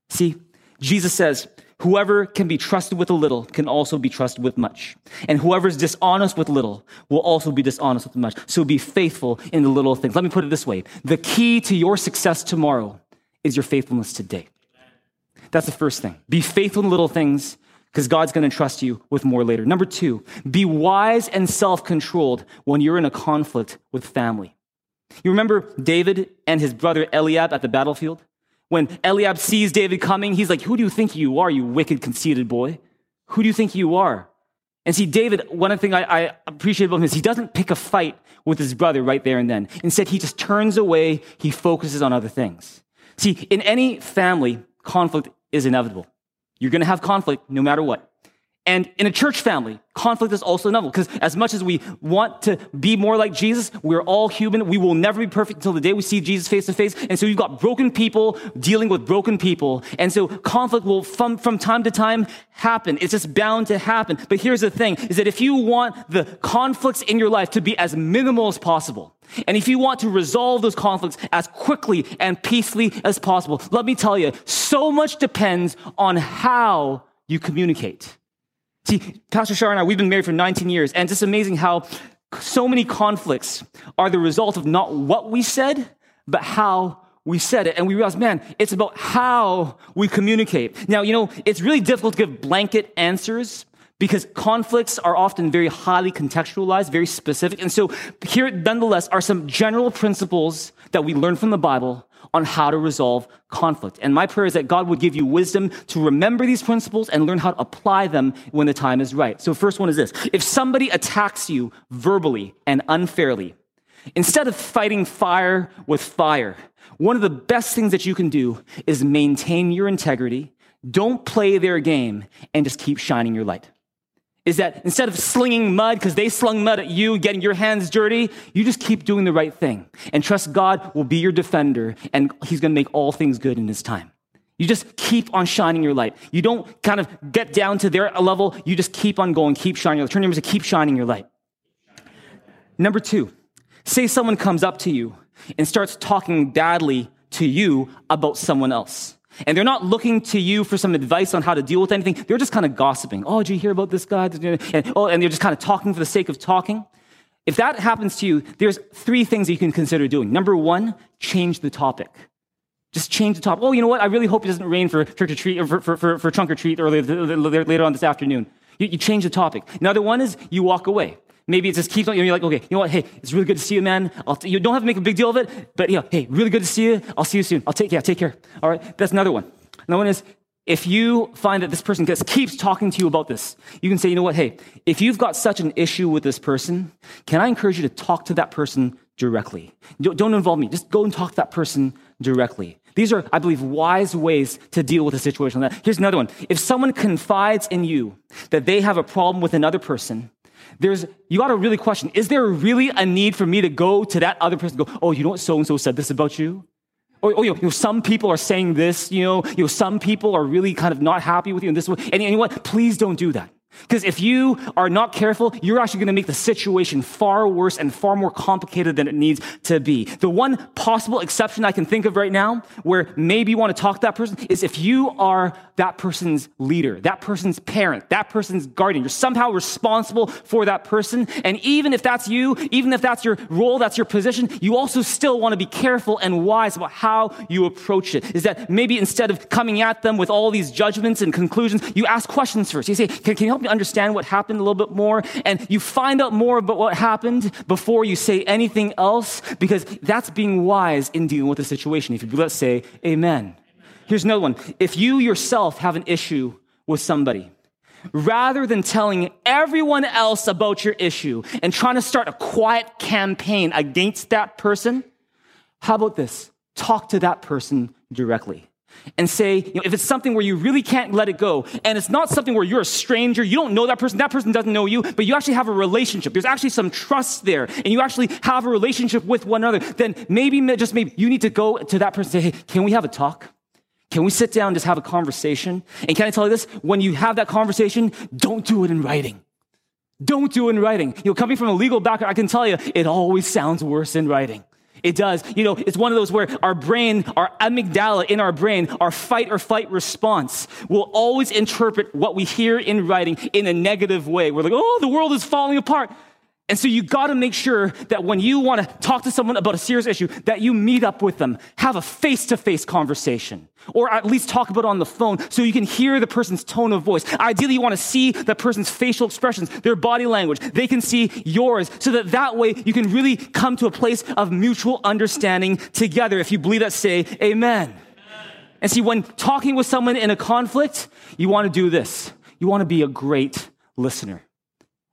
See, Jesus says, Whoever can be trusted with a little can also be trusted with much. And whoever is dishonest with little will also be dishonest with much. So be faithful in the little things. Let me put it this way the key to your success tomorrow is your faithfulness today. That's the first thing. Be faithful in little things because God's going to trust you with more later. Number two, be wise and self controlled when you're in a conflict with family. You remember David and his brother Eliab at the battlefield? When Eliab sees David coming, he's like, Who do you think you are, you wicked, conceited boy? Who do you think you are? And see, David, one of the thing I, I appreciate about him is he doesn't pick a fight with his brother right there and then. Instead, he just turns away, he focuses on other things. See, in any family, conflict is inevitable. You're going to have conflict no matter what. And in a church family, conflict is also inevitable because as much as we want to be more like Jesus, we're all human. We will never be perfect until the day we see Jesus face to face. And so you've got broken people dealing with broken people. And so conflict will from, from time to time happen. It's just bound to happen. But here's the thing is that if you want the conflicts in your life to be as minimal as possible, and if you want to resolve those conflicts as quickly and peacefully as possible, let me tell you, so much depends on how you communicate. See, Pastor Shar and I, we've been married for 19 years, and it's just amazing how so many conflicts are the result of not what we said, but how we said it. And we realized, man, it's about how we communicate. Now, you know, it's really difficult to give blanket answers because conflicts are often very highly contextualized, very specific. And so here, nonetheless, are some general principles that we learn from the Bible on how to resolve conflict. And my prayer is that God would give you wisdom to remember these principles and learn how to apply them when the time is right. So, first one is this if somebody attacks you verbally and unfairly, instead of fighting fire with fire, one of the best things that you can do is maintain your integrity, don't play their game, and just keep shining your light is that instead of slinging mud because they slung mud at you, getting your hands dirty, you just keep doing the right thing and trust God will be your defender and he's going to make all things good in his time. You just keep on shining your light. You don't kind of get down to their level. You just keep on going, keep shining your light. Turn your to keep shining your light. Number two, say someone comes up to you and starts talking badly to you about someone else. And they're not looking to you for some advice on how to deal with anything. They're just kind of gossiping. Oh, did you hear about this guy? And, oh, and they're just kind of talking for the sake of talking. If that happens to you, there's three things you can consider doing. Number one, change the topic. Just change the topic. Oh, you know what? I really hope it doesn't rain for trick or treat or for, for, for, for trunk or treat earlier, later on this afternoon. You, you change the topic. Another one is you walk away. Maybe it just keeps on, you're like, okay, you know what? Hey, it's really good to see you, man. T- you don't have to make a big deal of it, but know, hey, really good to see you. I'll see you soon. I'll take, yeah, take care. All right. That's another one. Another one is if you find that this person just keeps talking to you about this, you can say, you know what? Hey, if you've got such an issue with this person, can I encourage you to talk to that person directly? Don't involve me. Just go and talk to that person directly. These are, I believe, wise ways to deal with a situation like that. Here's another one. If someone confides in you that they have a problem with another person, there's you got to really question is there really a need for me to go to that other person go oh you know what? So and so said this about you. Or oh, you, know, some people are saying this you know you know some people are really kind of not happy with you in this way. And you know what? Please don't do that Because if you are not careful, you're actually going to make the situation far worse and far more complicated than it needs to be. The one possible exception I can think of right now where maybe you want to talk to that person is if you are that person's leader, that person's parent, that person's guardian. You're somehow responsible for that person. And even if that's you, even if that's your role, that's your position, you also still want to be careful and wise about how you approach it. Is that maybe instead of coming at them with all these judgments and conclusions, you ask questions first. You say, can, can you help me understand what happened a little bit more? And you find out more about what happened before you say anything else because that's being wise in dealing with the situation. If you let's say, Amen. Here's another one. If you yourself have an issue with somebody, rather than telling everyone else about your issue and trying to start a quiet campaign against that person, how about this? Talk to that person directly and say, you know, if it's something where you really can't let it go, and it's not something where you're a stranger, you don't know that person, that person doesn't know you, but you actually have a relationship. There's actually some trust there, and you actually have a relationship with one another, then maybe, just maybe, you need to go to that person and say, hey, can we have a talk? Can we sit down and just have a conversation? And can I tell you this? When you have that conversation, don't do it in writing. Don't do it in writing. You know, coming from a legal background, I can tell you, it always sounds worse in writing. It does. You know, it's one of those where our brain, our amygdala in our brain, our fight or flight response will always interpret what we hear in writing in a negative way. We're like, oh, the world is falling apart. And so you got to make sure that when you want to talk to someone about a serious issue, that you meet up with them, have a face-to-face conversation, or at least talk about it on the phone so you can hear the person's tone of voice. Ideally, you want to see the person's facial expressions, their body language. They can see yours so that that way you can really come to a place of mutual understanding together. If you believe that, say amen. amen. And see, when talking with someone in a conflict, you want to do this. You want to be a great listener.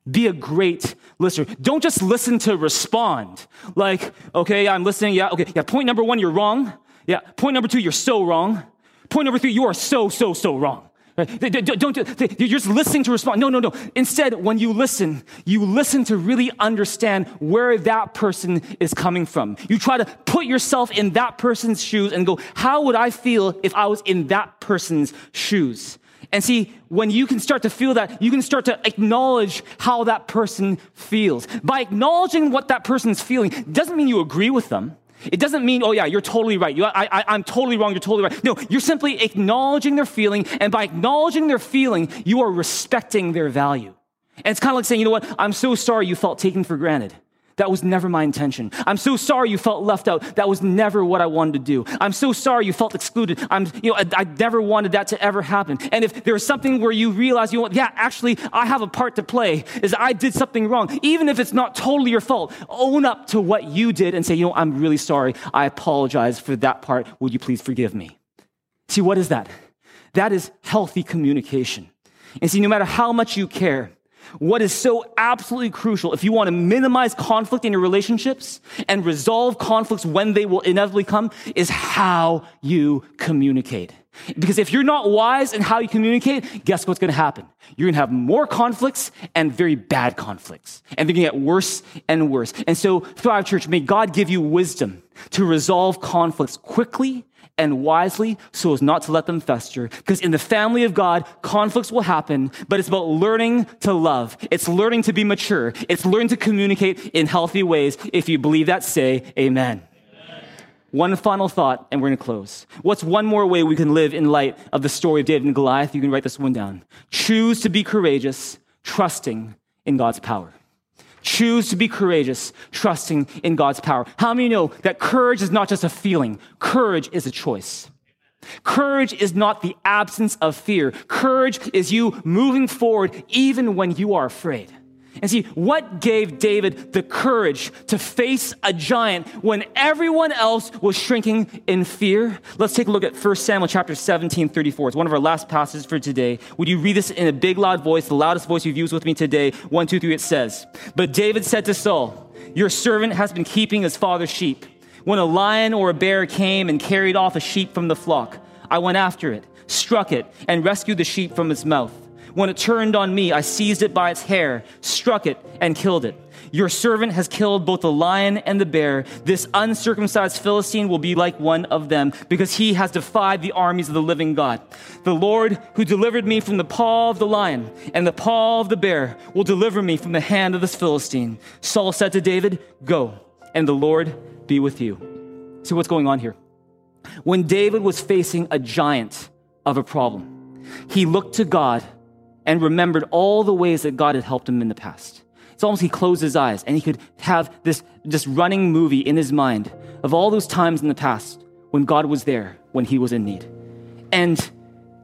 Be a great listener. Don't just listen to respond. Like, okay, I'm listening. Yeah, okay. Yeah, point number one, you're wrong. Yeah, point number two, you're so wrong. Point number three, you are so, so, so wrong. Don't, you're just listening to respond. No, no, no. Instead, when you listen, you listen to really understand where that person is coming from. You try to put yourself in that person's shoes and go, how would I feel if I was in that person's shoes? And see, when you can start to feel that, you can start to acknowledge how that person feels. By acknowledging what that person's feeling doesn't mean you agree with them. It doesn't mean, oh yeah, you're totally right. You, I, am totally wrong. You're totally right. No, you're simply acknowledging their feeling. And by acknowledging their feeling, you are respecting their value. And it's kind of like saying, you know what? I'm so sorry you felt taken for granted. That was never my intention. I'm so sorry you felt left out. That was never what I wanted to do. I'm so sorry you felt excluded. I'm, you know, I, I never wanted that to ever happen. And if there was something where you realize, you know yeah, actually, I have a part to play, is I did something wrong. Even if it's not totally your fault, own up to what you did and say, you know, I'm really sorry. I apologize for that part. Would you please forgive me? See, what is that? That is healthy communication. And see, no matter how much you care, what is so absolutely crucial if you want to minimize conflict in your relationships and resolve conflicts when they will inevitably come is how you communicate. Because if you're not wise in how you communicate, guess what's going to happen? You're going to have more conflicts and very bad conflicts. And they're going to get worse and worse. And so, Thrive Church, may God give you wisdom to resolve conflicts quickly and wisely so as not to let them fester. Because in the family of God, conflicts will happen, but it's about learning to love. It's learning to be mature. It's learning to communicate in healthy ways. If you believe that, say amen. One final thought, and we're going to close. What's one more way we can live in light of the story of David and Goliath? You can write this one down. Choose to be courageous, trusting in God's power. Choose to be courageous, trusting in God's power. How many know that courage is not just a feeling? Courage is a choice. Courage is not the absence of fear. Courage is you moving forward even when you are afraid. And see, what gave David the courage to face a giant when everyone else was shrinking in fear? Let's take a look at 1 Samuel chapter 17, 34. It's one of our last passages for today. Would you read this in a big, loud voice, the loudest voice you've used with me today? One, two, three, it says, But David said to Saul, Your servant has been keeping his father's sheep. When a lion or a bear came and carried off a sheep from the flock, I went after it, struck it, and rescued the sheep from its mouth. When it turned on me, I seized it by its hair, struck it, and killed it. Your servant has killed both the lion and the bear. This uncircumcised Philistine will be like one of them, because he has defied the armies of the living God. The Lord who delivered me from the paw of the lion and the paw of the bear will deliver me from the hand of this Philistine. Saul said to David, Go, and the Lord be with you. See what's going on here. When David was facing a giant of a problem, he looked to God and remembered all the ways that God had helped him in the past. It's almost he closed his eyes and he could have this just running movie in his mind of all those times in the past when God was there when he was in need. And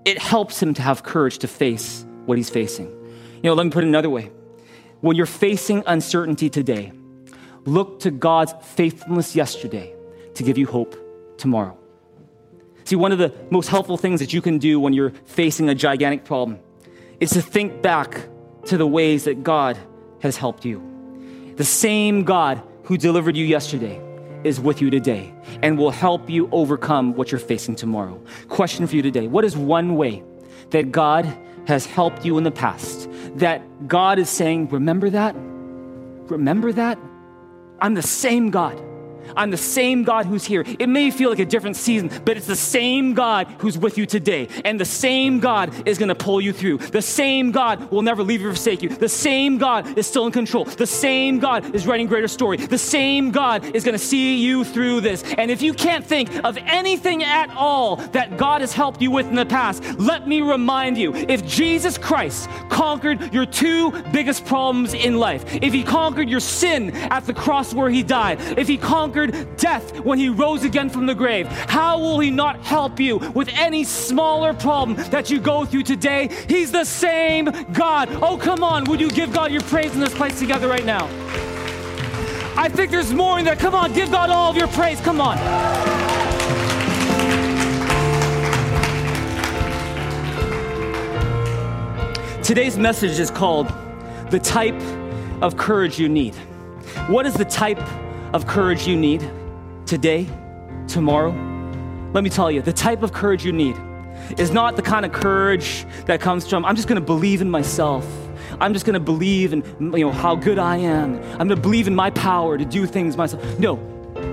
it helps him to have courage to face what he's facing. You know, let me put it another way. When you're facing uncertainty today, look to God's faithfulness yesterday to give you hope tomorrow. See, one of the most helpful things that you can do when you're facing a gigantic problem is to think back to the ways that God has helped you. The same God who delivered you yesterday is with you today and will help you overcome what you're facing tomorrow. Question for you today What is one way that God has helped you in the past? That God is saying, Remember that? Remember that? I'm the same God. I'm the same God who's here. It may feel like a different season, but it's the same God who's with you today. And the same God is going to pull you through. The same God will never leave you or forsake you. The same God is still in control. The same God is writing greater story. The same God is going to see you through this. And if you can't think of anything at all that God has helped you with in the past, let me remind you if Jesus Christ conquered your two biggest problems in life, if he conquered your sin at the cross where he died, if he conquered conquered death when he rose again from the grave. How will he not help you with any smaller problem that you go through today? He's the same God. Oh, come on. Would you give God your praise in this place together right now? I think there's more in there. Come on, give God all of your praise. Come on. Today's message is called The Type of Courage You Need. What is the type of courage you need today, tomorrow, let me tell you, the type of courage you need is not the kind of courage that comes from, I'm just going to believe in myself. I'm just going to believe in you know how good I am. I'm going to believe in my power to do things myself. No.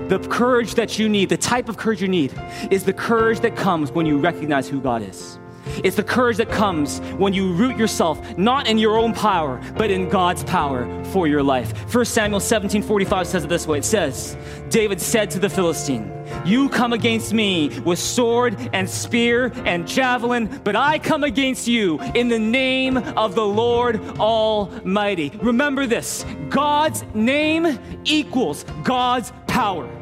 The courage that you need, the type of courage you need is the courage that comes when you recognize who God is. It's the courage that comes when you root yourself not in your own power, but in God's power for your life. 1 Samuel 17 45 says it this way it says, David said to the Philistine, You come against me with sword and spear and javelin, but I come against you in the name of the Lord Almighty. Remember this God's name equals God's power.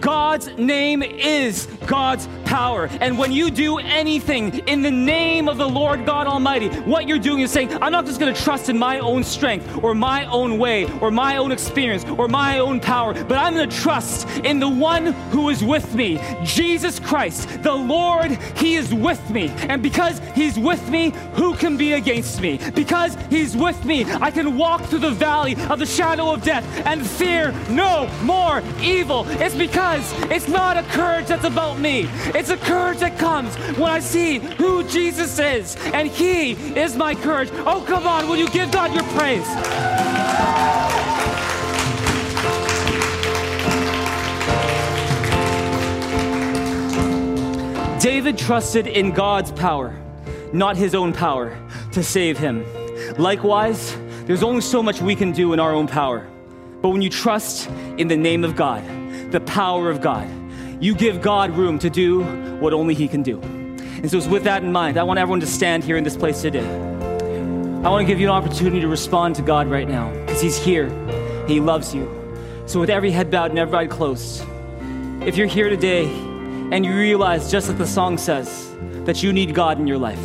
God's name is God's power. And when you do anything in the name of the Lord God Almighty, what you're doing is saying, I'm not just going to trust in my own strength or my own way or my own experience or my own power, but I'm going to trust in the one who is with me, Jesus Christ, the Lord. He is with me. And because He's with me, who can be against me? Because He's with me, I can walk through the valley of the shadow of death and fear no more evil. It's because it's not a courage that's about me. It's a courage that comes when I see who Jesus is, and He is my courage. Oh, come on, will you give God your praise? David trusted in God's power, not his own power, to save him. Likewise, there's only so much we can do in our own power. But when you trust in the name of God, the power of God, you give God room to do what only He can do. And so, with that in mind, I want everyone to stand here in this place today. I want to give you an opportunity to respond to God right now because He's here. He loves you. So, with every head bowed and every eye closed, if you're here today and you realize, just like the song says, that you need God in your life,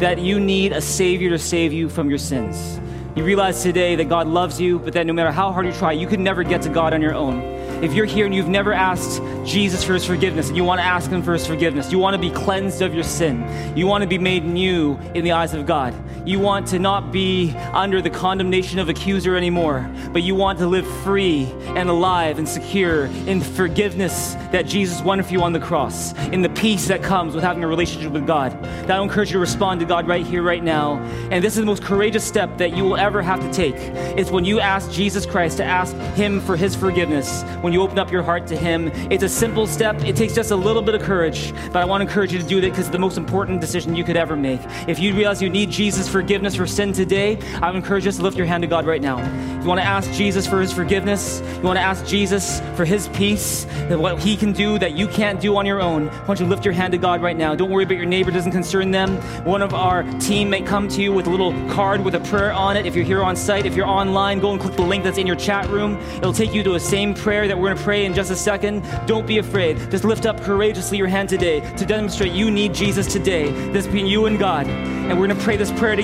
that you need a Savior to save you from your sins, you realize today that God loves you, but that no matter how hard you try, you can never get to God on your own. If you're here and you've never asked Jesus for his forgiveness and you want to ask him for his forgiveness, you want to be cleansed of your sin, you want to be made new in the eyes of God, you want to not be under the condemnation of accuser anymore, but you want to live free and alive and secure in forgiveness that Jesus won for you on the cross, in the peace that comes with having a relationship with God. That I encourage you to respond to God right here, right now. And this is the most courageous step that you will ever have to take. It's when you ask Jesus Christ to ask Him for His forgiveness, when you open up your heart to Him. It's a simple step, it takes just a little bit of courage, but I want to encourage you to do that because it's the most important decision you could ever make. If you realize you need Jesus' forgiveness for sin today, I would encourage you to lift your hand to God right now. If you want to ask Jesus for His forgiveness, you want to ask Jesus for His peace, that what He can do that you can't do on your own, I want you to lift your hand to God right now. Don't worry about your neighbor, doesn't concern them. One of our team may come to you with a little card with a prayer on it. If you're here on site, if you're online, go and click the link that's in your chat room. It'll take you to a same prayer that we're going to pray in just a second. Don't be afraid. Just lift up courageously your hand today to demonstrate you need Jesus today. This between you and God. And we're going to pray this prayer together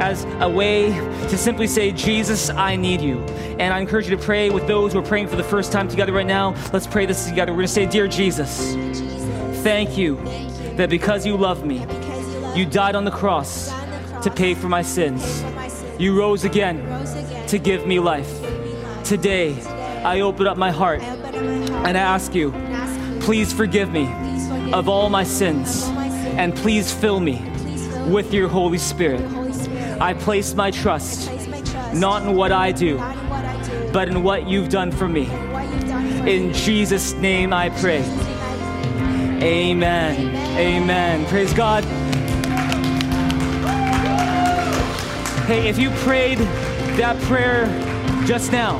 as a way to simply say, Jesus, I need you. And I encourage you to pray with those who are praying for the first time together right now. Let's pray this together. We're going to say, Dear Jesus, thank you that because you love me, you died on the cross to pay for my sins. You rose again to give me life. Today, I open up my heart and I ask you, please forgive me of all my sins and please fill me with your Holy Spirit. I place my trust not in what I do, but in what you've done for me. In Jesus' name I pray. Amen. Amen. Praise God. Hey, if you prayed that prayer just now,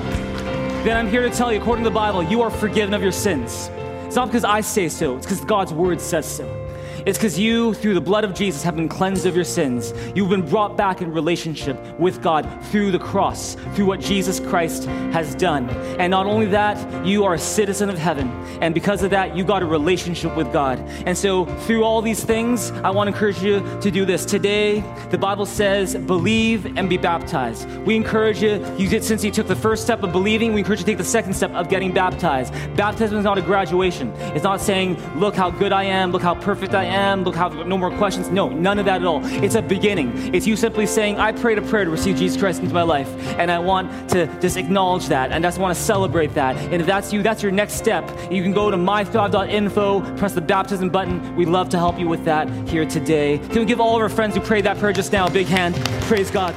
then I'm here to tell you, according to the Bible, you are forgiven of your sins. It's not because I say so, it's because God's word says so. It's because you, through the blood of Jesus, have been cleansed of your sins. You've been brought back in relationship with God through the cross, through what Jesus Christ has done. And not only that, you are a citizen of heaven. And because of that, you got a relationship with God. And so, through all these things, I want to encourage you to do this. Today, the Bible says, believe and be baptized. We encourage you, you did, since you took the first step of believing, we encourage you to take the second step of getting baptized. Baptism is not a graduation. It's not saying, look how good I am, look how perfect I am am, look how no more questions. No, none of that at all. It's a beginning. It's you simply saying, I prayed a prayer to receive Jesus Christ into my life, and I want to just acknowledge that, and I just want to celebrate that. And if that's you, that's your next step. You can go to mythrive.info, press the baptism button. We'd love to help you with that here today. Can we give all of our friends who prayed that prayer just now a big hand? Praise God.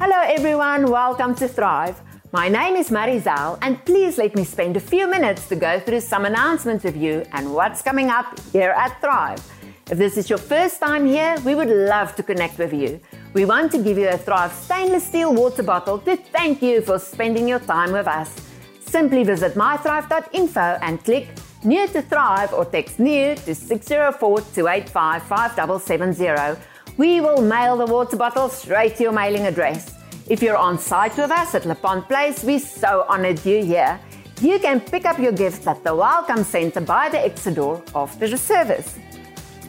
Hello, everyone. Welcome to Thrive. My name is Marizal, and please let me spend a few minutes to go through some announcements with you and what's coming up here at Thrive. If this is your first time here, we would love to connect with you. We want to give you a Thrive stainless steel water bottle to thank you for spending your time with us. Simply visit mythrive.info and click New to Thrive or text New to 604 285 5770. We will mail the water bottle straight to your mailing address. If you're on site with us at LePont Place, we're so honored you're here. You can pick up your gifts at the Welcome Center by the exit door after the service.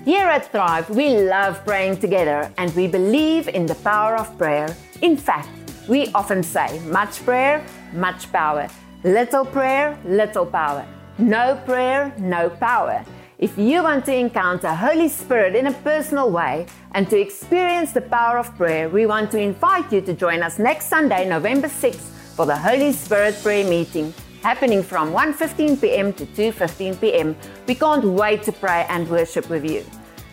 Here at Thrive, we love praying together and we believe in the power of prayer. In fact, we often say much prayer, much power. Little prayer, little power. No prayer, no power. If you want to encounter Holy Spirit in a personal way and to experience the power of prayer, we want to invite you to join us next Sunday, November 6th for the Holy Spirit prayer meeting happening from 1:15 p.m. to 2:15 p.m. We can't wait to pray and worship with you.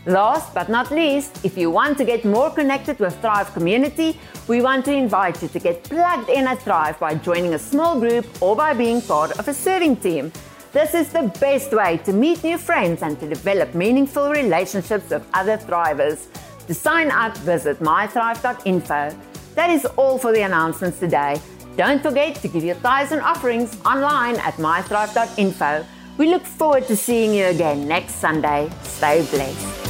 Last but not least, if you want to get more connected with Thrive community, we want to invite you to get plugged in at Thrive by joining a small group or by being part of a serving team. This is the best way to meet new friends and to develop meaningful relationships with other thrivers. To sign up, visit mythrive.info. That is all for the announcements today. Don't forget to give your tithes and offerings online at mythrive.info. We look forward to seeing you again next Sunday. Stay blessed.